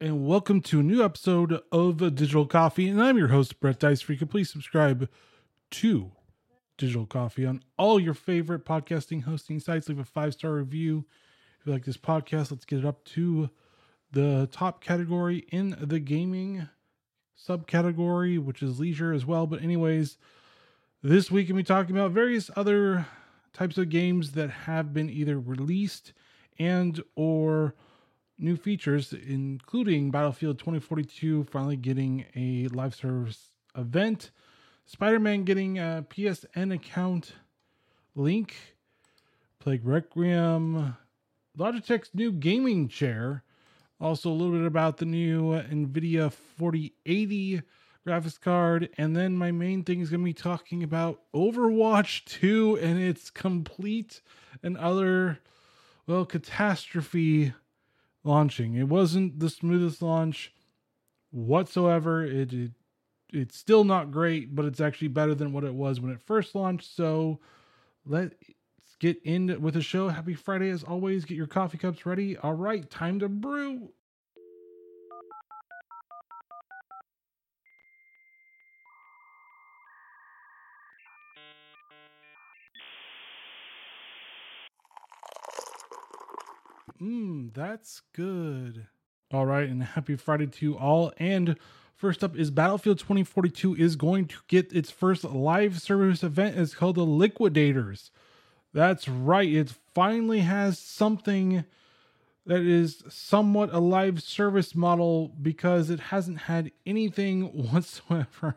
and welcome to a new episode of Digital Coffee. And I'm your host, Brett Deister. Please subscribe to Digital Coffee on all your favorite podcasting hosting sites. Leave a five star review. If you like this podcast, let's get it up to the top category in the gaming subcategory, which is leisure as well. But, anyways, this week, we'll be talking about various other types of games that have been either released and or new features, including Battlefield 2042 finally getting a live service event, Spider Man getting a PSN account link, Plague Requiem, Logitech's new gaming chair, also a little bit about the new NVIDIA 4080 graphics card, and then my main thing is going to be talking about Overwatch 2 and its complete and other, well, catastrophe launching. It wasn't the smoothest launch whatsoever. It, it it's still not great, but it's actually better than what it was when it first launched. So let's get in with the show. Happy Friday as always. Get your coffee cups ready. All right, time to brew. Mmm, that's good. All right, and happy Friday to you all. And first up is Battlefield 2042 is going to get its first live service event. It's called the Liquidators. That's right. It finally has something that is somewhat a live service model because it hasn't had anything whatsoever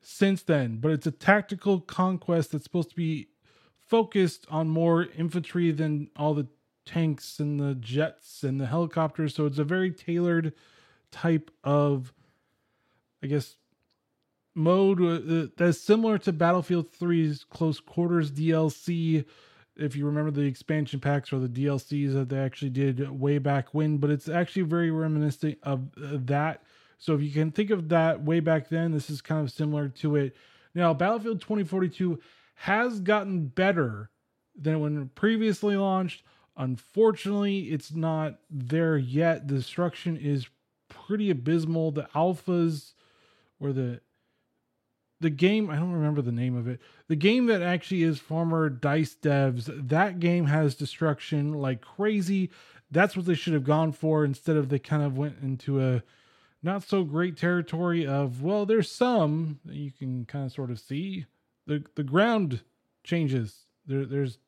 since then. But it's a tactical conquest that's supposed to be focused on more infantry than all the tanks and the jets and the helicopters. So it's a very tailored type of, I guess, mode uh, that's similar to Battlefield 3's Close Quarters DLC. If you remember the expansion packs or the DLCs that they actually did way back when, but it's actually very reminiscent of uh, that. So if you can think of that way back then, this is kind of similar to it. Now, Battlefield 2042 has gotten better than when previously launched. Unfortunately, it's not there yet. The destruction is pretty abysmal. The alphas or the the game, I don't remember the name of it. The game that actually is former DICE devs, that game has destruction like crazy. That's what they should have gone for instead of they kind of went into a not so great territory of, well, there's some that you can kind of sort of see. The the ground changes. There there's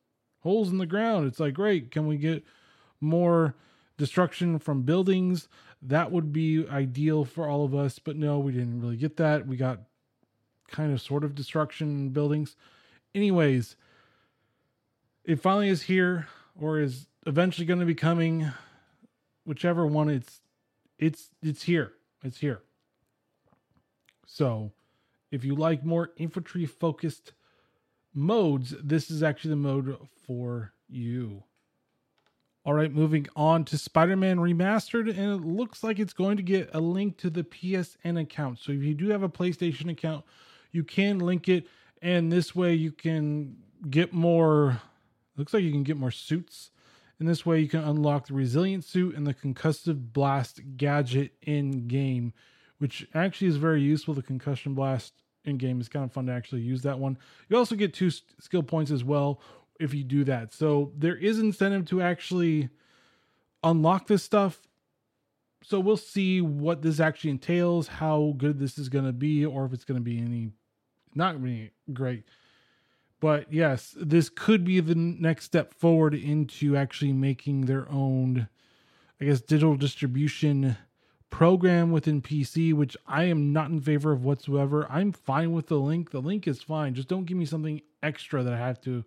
holes in the ground. It's like, great, can we get more destruction from buildings? That would be ideal for all of us. But no, we didn't really get that. We got kind of sort of destruction in buildings. Anyways, it finally is here or is eventually going to be coming. Whichever one it's it's it's here. It's here. So, if you like more infantry focused modes, this is actually the mode for you. All right, moving on to Spider Man Remastered, and it looks like it's going to get a link to the PSN account. So if you do have a PlayStation account, you can link it, and this way you can get more. Looks like you can get more suits. In this way, you can unlock the Resilient suit and the Concussive Blast gadget in game, which actually is very useful. The Concussion Blast in game. It's kind of fun to actually use that one. You also get two skill points as well if you do that. So there is incentive to actually unlock this stuff. So we'll see what this actually entails, how good this is going to be, or if it's going to be any not be great. But yes, this could be the next step forward into actually making their own, I guess, digital distribution program within PC, which I am not in favor of whatsoever. I'm fine with the link. The link is fine. Just don't give me something extra that I have to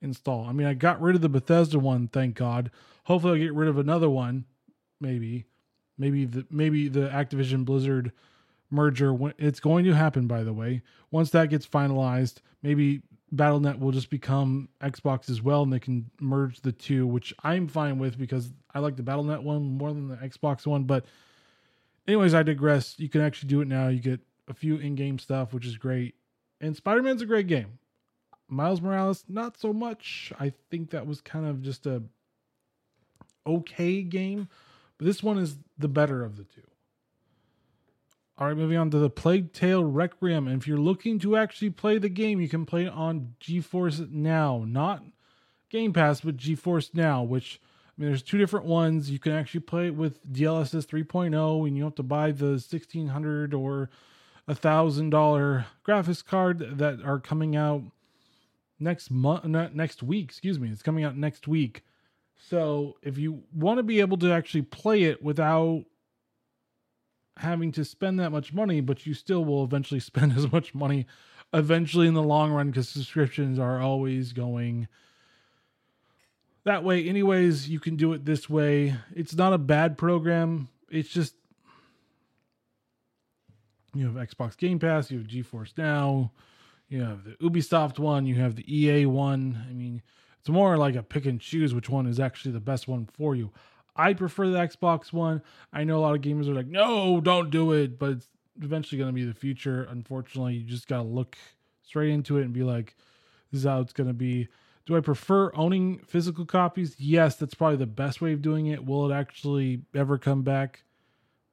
install. I mean, I got rid of the Bethesda one, thank God. Hopefully, I'll get rid of another one. Maybe, maybe the maybe the Activision Blizzard merger. It's going to happen, by the way. Once that gets finalized, maybe BattleNet will just become Xbox as well, and they can merge the two, which I'm fine with because I like the BattleNet one more than the Xbox one. But anyways, I digress. You can actually do it now. You get a few in-game stuff, which is great. And Spider-Man's a great game. Miles Morales, not so much. I think that was kind of just a okay game, but this one is the better of the two. All right, moving on to the Plague Tale Requiem. And if you're looking to actually play the game, you can play it on GeForce Now, not Game Pass, but GeForce Now, which I mean, there's two different ones. You can actually play it with DLSS 3.0, and you have to buy the 1600 or a thousand dollar graphics card that are coming out next month, next week. Excuse me, it's coming out next week. So if you want to be able to actually play it without having to spend that much money, but you still will eventually spend as much money eventually in the long run because subscriptions are always going that way. Anyways, you can do it this way. It's not a bad program. It's just you have Xbox Game Pass, you have GeForce Now, you have the Ubisoft one, you have the EA one. I mean, it's more like a pick and choose which one is actually the best one for you. I prefer the Xbox One. I know a lot of gamers are like, no, don't do it, but it's eventually going to be the future. Unfortunately, you just got to look straight into it and be like, this is how it's going to be. Do I prefer owning physical copies? Yes, that's probably the best way of doing it. Will it actually ever come back?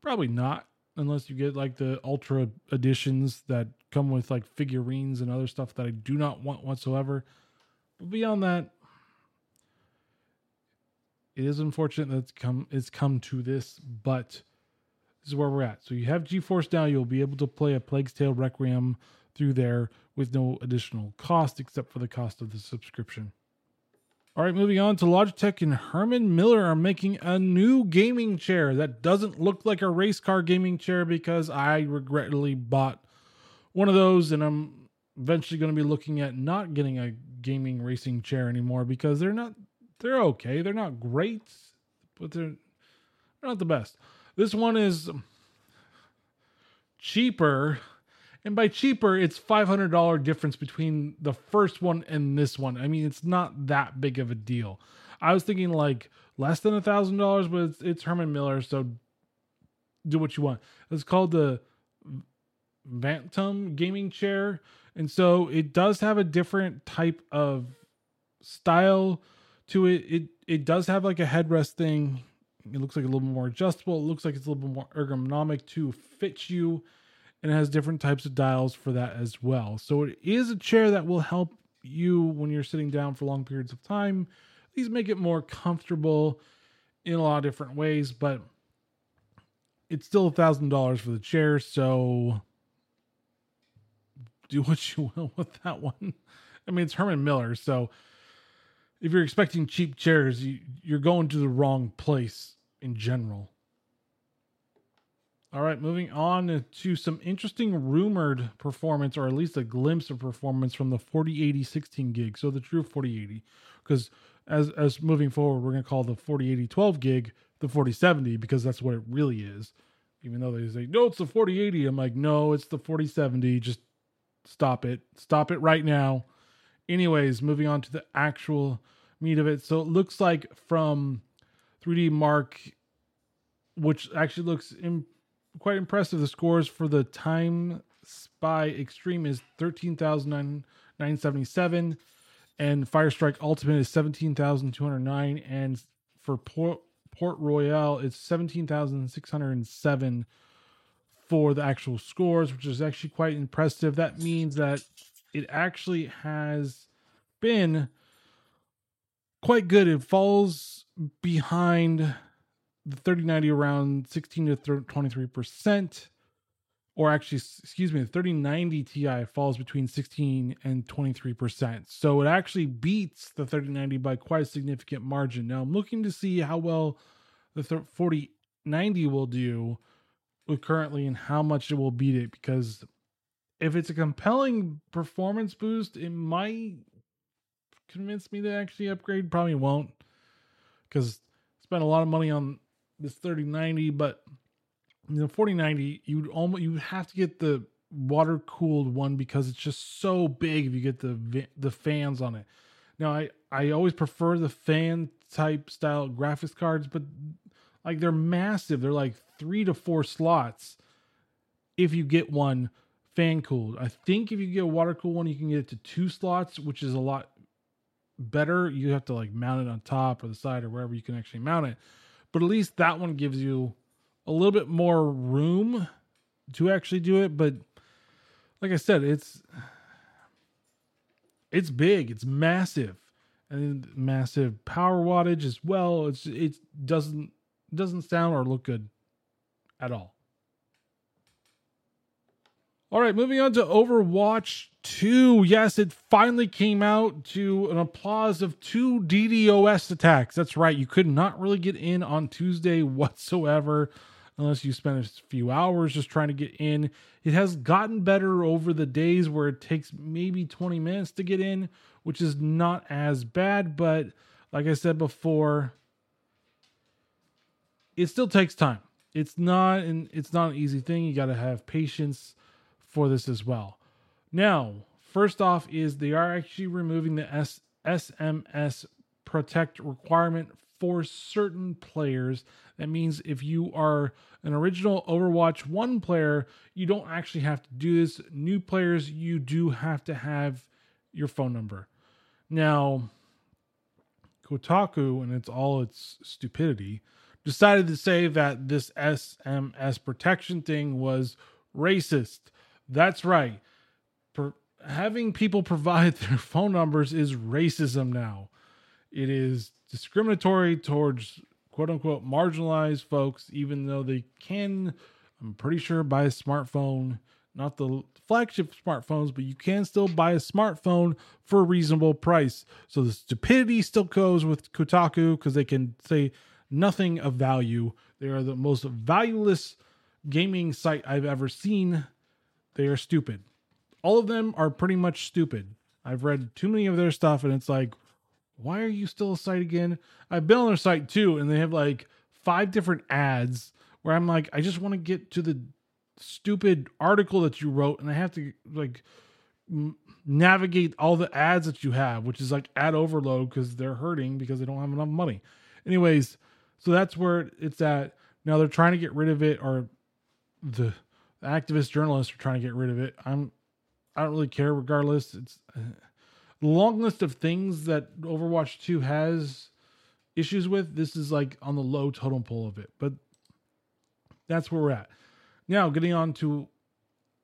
Probably not, unless you get like the ultra editions that come with like figurines and other stuff that I do not want whatsoever. But beyond that, it is unfortunate that it's come it's come to this, but this is where we're at. So you have GeForce now, you'll be able to play a Plague's Tale Requiem through there with no additional cost except for the cost of the subscription. All right, moving on to Logitech and Herman Miller are making a new gaming chair that doesn't look like a race car gaming chair because I regrettably bought one of those and I'm eventually going to be looking at not getting a gaming racing chair anymore because they're not they're okay. They're not great, but they're not the best. This one is cheaper. And by cheaper, it's $500 difference between the first one and this one. I mean, it's not that big of a deal. I was thinking like less than a thousand dollars, but it's, it's Herman Miller, so do what you want. It's called the Vantum gaming chair, and so it does have a different type of style to it. It it does have like a headrest thing. It looks like a little more adjustable. It looks like it's a little bit more ergonomic to fit you, and it has different types of dials for that as well. So it is a chair that will help you when you're sitting down for long periods of time. These make it more comfortable in a lot of different ways, but it's still a thousand dollars for the chair. So do what you will with that one. I mean, it's Herman Miller, so if you're expecting cheap chairs, you, you're going to the wrong place in general. All right, moving on to some interesting rumored performance, or at least a glimpse of performance from the 4080 16 gig. So the true 4080, because as as moving forward, we're gonna call the 4080 12 gig the 4070 because that's what it really is. Even though they say no, it's the 4080, I'm like, no, it's the 4070. Just stop it, stop it right now anyways, moving on to the actual meat of it. So it looks like from 3D Mark, which actually looks in, quite impressive. The scores for the Time Spy Extreme is 13,977 and Fire Strike Ultimate is 17,209 and for Port, Port Royal it's 17,607 for the actual scores, which is actually quite impressive. That means that it actually has been quite good. It falls behind the 3090 around 16 to 23%. Or actually, excuse me, the 3090 Ti falls between 16 and 23%. So it actually beats the 3090 by quite a significant margin. Now I'm looking to see how well the 4090 will do currently and how much it will beat it because if it's a compelling performance boost, it might convince me to actually upgrade. Probably won't because spent a lot of money on this 3090, but you know 4090 you would almost you would have to get the water cooled one because it's just so big if you get the the fans on it. Now I I always prefer the fan type style graphics cards, but like they're massive. They're like 3 to 4 slots if you get one fan cooled. I think if you get a water cooled one, you can get it to two slots, which is a lot better. You have to like mount it on top or the side or wherever you can actually mount it. But at least that one gives you a little bit more room to actually do it. But like I said, it's it's big, it's massive, and massive power wattage as well. It's it doesn't doesn't sound or look good at all. All right, moving on to Overwatch 2. Yes, it finally came out to an applause of two DDoS attacks. That's right, you could not really get in on Tuesday whatsoever unless you spend a few hours just trying to get in. It has gotten better over the days where it takes maybe 20 minutes to get in, which is not as bad, but like I said before, it still takes time. It's not an it's not an easy thing. You got to have patience for this as well. Now, first off, is they are actually removing the S- SMS protect requirement for certain players. That means if you are an original Overwatch 1 player, you don't actually have to do this. New players, you do have to have your phone number. Now, Kotaku, and it's all its stupidity, decided to say that this SMS protection thing was racist. That's right. Per- having people provide their phone numbers is racism now. It is discriminatory towards quote unquote marginalized folks, even though they can, I'm pretty sure, buy a smartphone, not the flagship smartphones, but you can still buy a smartphone for a reasonable price. So the stupidity still goes with Kotaku because they can say nothing of value. They are the most valueless gaming site I've ever seen they are stupid. All of them are pretty much stupid. I've read too many of their stuff and it's like, why are you still a site again? I've been on their site too, and they have like five different ads where I'm like, I just want to get to the stupid article that you wrote, and I have to like m- navigate all the ads that you have, which is like ad overload because they're hurting because they don't have enough money. Anyways, so that's where it's at. Now they're trying to get rid of it, or the the activist journalists are trying to get rid of it. I'm I don't really care regardless. It's uh, a long list of things that Overwatch 2 has issues with. This is like on the low totem pole of it, but that's where we're at. Now, getting on to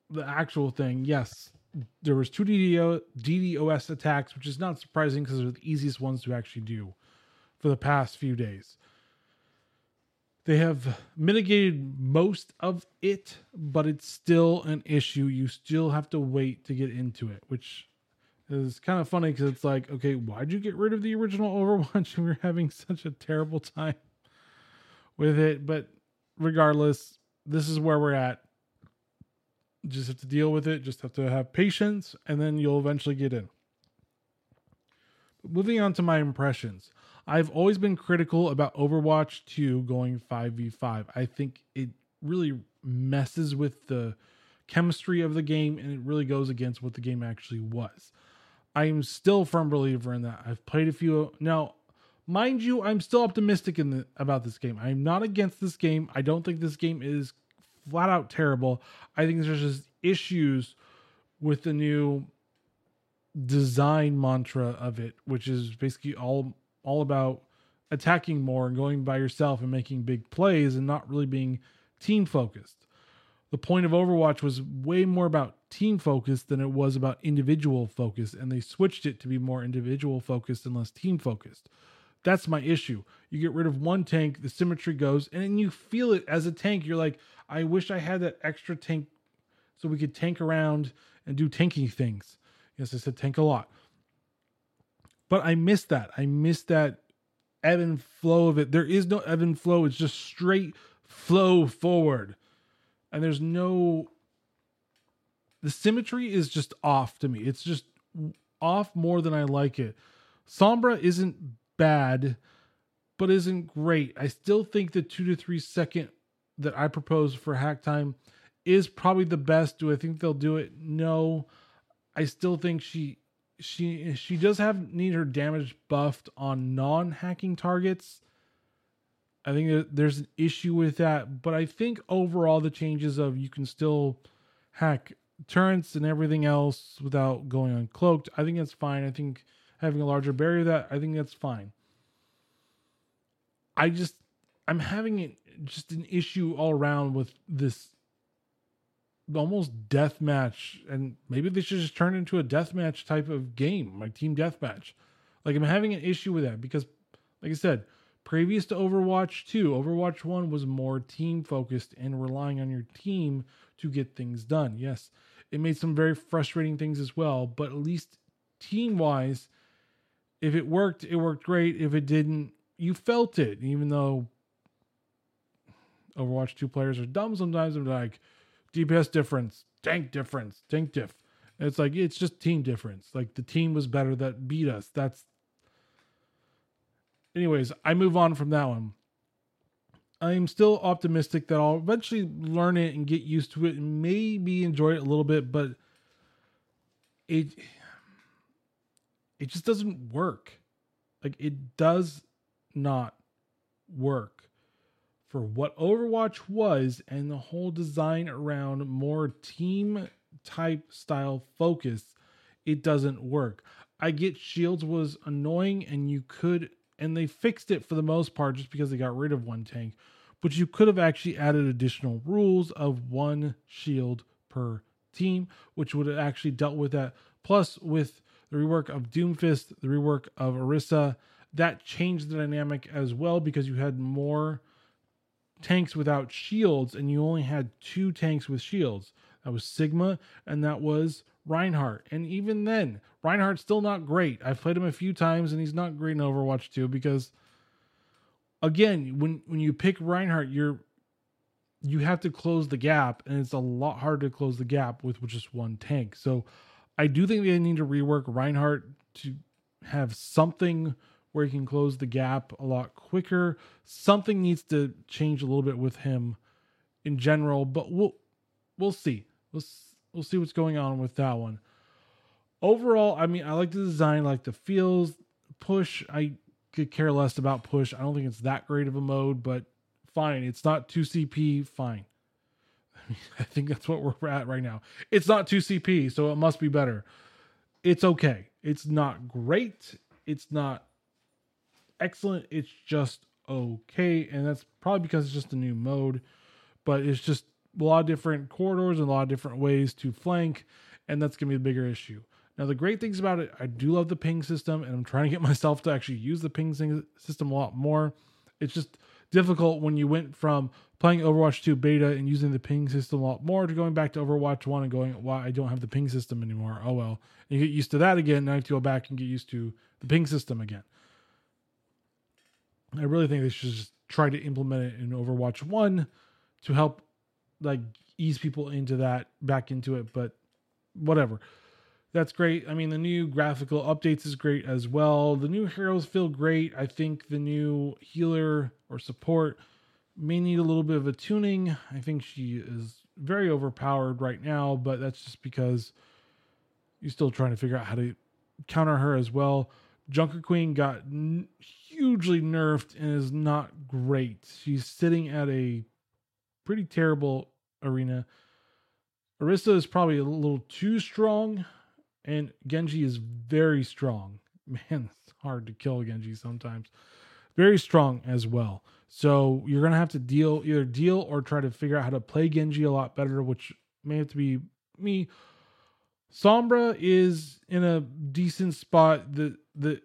the actual thing. Yes, there was two DDO, DDoS attacks, which is not surprising because they're the easiest ones to actually do for the past few days. They have mitigated most of it, but it's still an issue. You still have to wait to get into it, which is kind of funny because it's like, okay, why'd you get rid of the original Overwatch? And We are having such a terrible time with it. But regardless, this is where we're at. Just have to deal with it. Just have to have patience, and then you'll eventually get in. Moving on to my impressions. I've always been critical about Overwatch 2 going 5v5. I think it really messes with the chemistry of the game and it really goes against what the game actually was. I'm still a firm believer in that. I've played a few now, mind you, I'm still optimistic in the, about this game. I'm not against this game. I don't think this game is flat out terrible. I think there's just issues with the new design mantra of it, which is basically all all about attacking more and going by yourself and making big plays and not really being team focused. The point of Overwatch was way more about team focused than it was about individual focused, and they switched it to be more individual focused and less team focused. That's my issue. You get rid of one tank, the symmetry goes, and you feel it as a tank. You're like, I wish I had that extra tank so we could tank around and do tanky things. Yes, I said tank a lot. But I miss that. I miss that ebb and flow of it. There is no ebb and flow. It's just straight flow forward. And there's no the symmetry is just off to me. It's just off more than I like it. Sombra isn't bad, but isn't great. I still think the two to three second that I propose for hack time is probably the best. Do I think they'll do it? No. I still think she she she does have need her damage buffed on non-hacking targets. I think there's an issue with that, but I think overall the changes of you can still hack turrets and everything else without going uncloaked. I think that's fine. I think having a larger barrier that I think that's fine. I just I'm having it just an issue all around with this almost death match, and maybe they should just turn into a death match type of game, like team death match. Like I'm having an issue with that because, like I said, previous to Overwatch 2, Overwatch 1 was more team focused and relying on your team to get things done. Yes, it made some very frustrating things as well, but at least team wise, if it worked, it worked great. If it didn't, you felt it, even though Overwatch 2 players are dumb sometimes. They're like, DPS difference, tank difference, tank diff. It's like, it's just team difference. Like the team was better that beat us. That's. Anyways, I move on from that one. I'm still optimistic that I'll eventually learn it and get used to it and maybe enjoy it a little bit, but it it just doesn't work. Like it does not work for what Overwatch was and the whole design around more team type style focus. It doesn't work. I get shields was annoying and you could and they fixed it for the most part just because they got rid of one tank. But you could have actually added additional rules of one shield per team, which would have actually dealt with that. Plus, with the rework of Doomfist, the rework of Orisa, that changed the dynamic as well because you had more tanks without shields and you only had two tanks with shields. That was Sigma and that was Reinhardt. And even then, Reinhardt's still not great. I've played him a few times and he's not great in Overwatch 2 because again, when when you pick Reinhardt, you're you have to close the gap and it's a lot harder to close the gap with, with just one tank. So I do think they need to rework Reinhardt to have something where he can close the gap a lot quicker. Something needs to change a little bit with him in general, but we'll we'll see. We'll we'll see what's going on with that one. Overall, I mean, I like the design, I like the feels. Push, I could care less about push. I don't think it's that great of a mode, but fine. It's not 2CP, fine. I think that's what we're at right now. It's not 2CP, so it must be better. It's okay. It's not great. It's not excellent. It's just okay. And that's probably because it's just a new mode, but it's just a lot of different corridors and a lot of different ways to flank. And that's to be the bigger issue. Now, the great things about it, I do love the ping system, and I'm trying to get myself to actually use the ping system a lot more. It's just difficult when you went from playing Overwatch 2 beta and using the ping system a lot more to going back to Overwatch 1 and going, why I don't have the ping system anymore. Oh well. And you get used to that again. Now I have to go back and get used to the ping system again. I really think they should just try to implement it in Overwatch 1 to help like ease people into that back into it, but whatever. That's great. I mean, the new graphical updates is great as well. The new heroes feel great. I think the new healer or support may need a little bit of a tuning. I think she is very overpowered right now, but that's just because you're still trying to figure out how to counter her as well. Junker Queen got n- hugely nerfed and is not great. She's sitting at a pretty terrible arena. Arista is probably a little too strong, and Genji is very strong. Man, it's hard to kill Genji sometimes. Very strong as well. So you're gonna have to deal either deal or try to figure out how to play Genji a lot better, which may have to be me. Sombra is in a decent spot. The the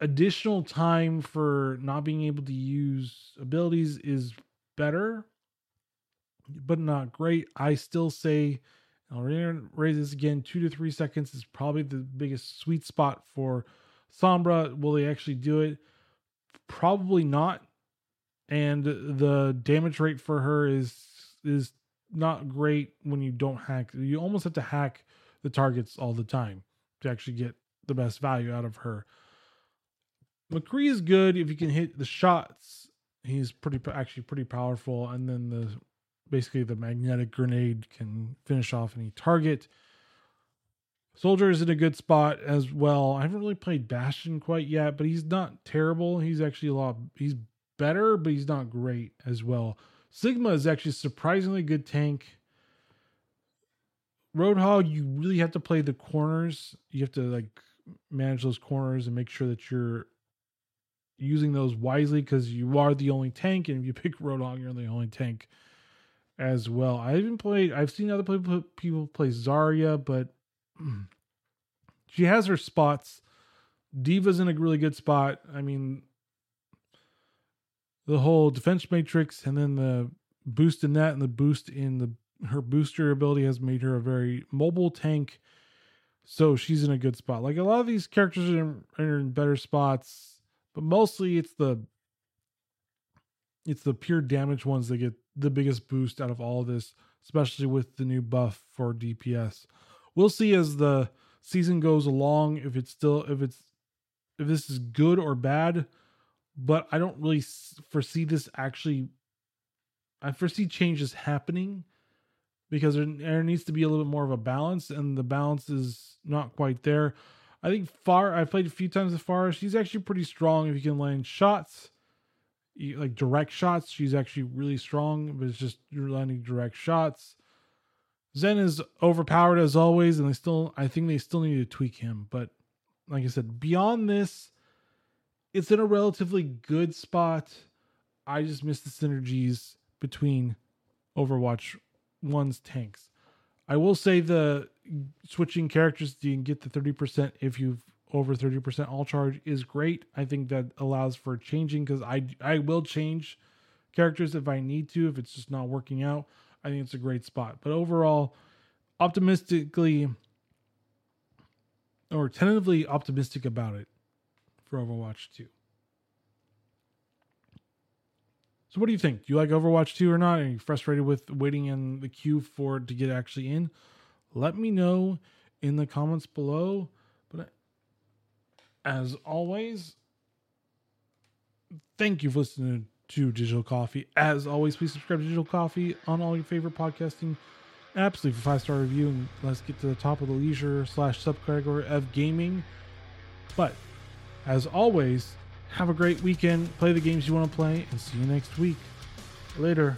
additional time for not being able to use abilities is better, but not great. I still say, I'll raise this again, two to three seconds is probably the biggest sweet spot for Sombra. Will they actually do it? Probably not. And the damage rate for her is is not great when you don't hack. You almost have to hack the targets all the time to actually get the best value out of her. McCree is good if you can hit the shots. He's pretty actually pretty powerful, and then the basically the magnetic grenade can finish off any target. Soldier is in a good spot as well. I haven't really played Bastion quite yet, but he's not terrible. He's actually a lot. He's better, but he's not great as well. Sigma is actually surprisingly good tank. Roadhog, you really have to play the corners. You have to like manage those corners and make sure that you're using those wisely because you are the only tank, and if you pick Roadhog, you're the only tank as well. I haven't played. I've seen other people people play Zarya, but she has her spots. D.Va's in a really good spot. I mean, the whole defense matrix and then the boost in that and the boost in the her booster ability has made her a very mobile tank. So she's in a good spot. Like a lot of these characters are in, are in better spots, but mostly it's the it's the pure damage ones that get the biggest boost out of all of this, especially with the new buff for DPS. We'll see as the season goes along if it's still if it's if this is good or bad, but I don't really foresee this actually I foresee changes happening because there, there needs to be a little bit more of a balance, and the balance is not quite there. I think Pharah I played a few times with Pharah. She's actually pretty strong if you can land shots, like direct shots. She's actually really strong, but it's just you're landing direct shots. Zen is overpowered as always, and they still I think they still need to tweak him. But like I said, beyond this, it's in a relatively good spot. I just miss the synergies between Overwatch one's tanks. I will say the switching characters you can get the 30% if you've over 30% all charge is great. I think that allows for changing because I I will change characters if I need to if it's just not working out. I think it's a great spot. But overall, optimistically or tentatively optimistic about it for Overwatch 2. So what do you think? Do you like Overwatch 2 or not? Are you frustrated with waiting in the queue for it to get actually in? Let me know in the comments below. But uh, as always, thank you for listening to Digital Coffee. As always, please subscribe to Digital Coffee on all your favorite podcasting apps. Leave a five star review and let's get to the top of the leisure slash subcategory of gaming. But as always, have a great weekend. Play the games you want to play, and see you next week. Later.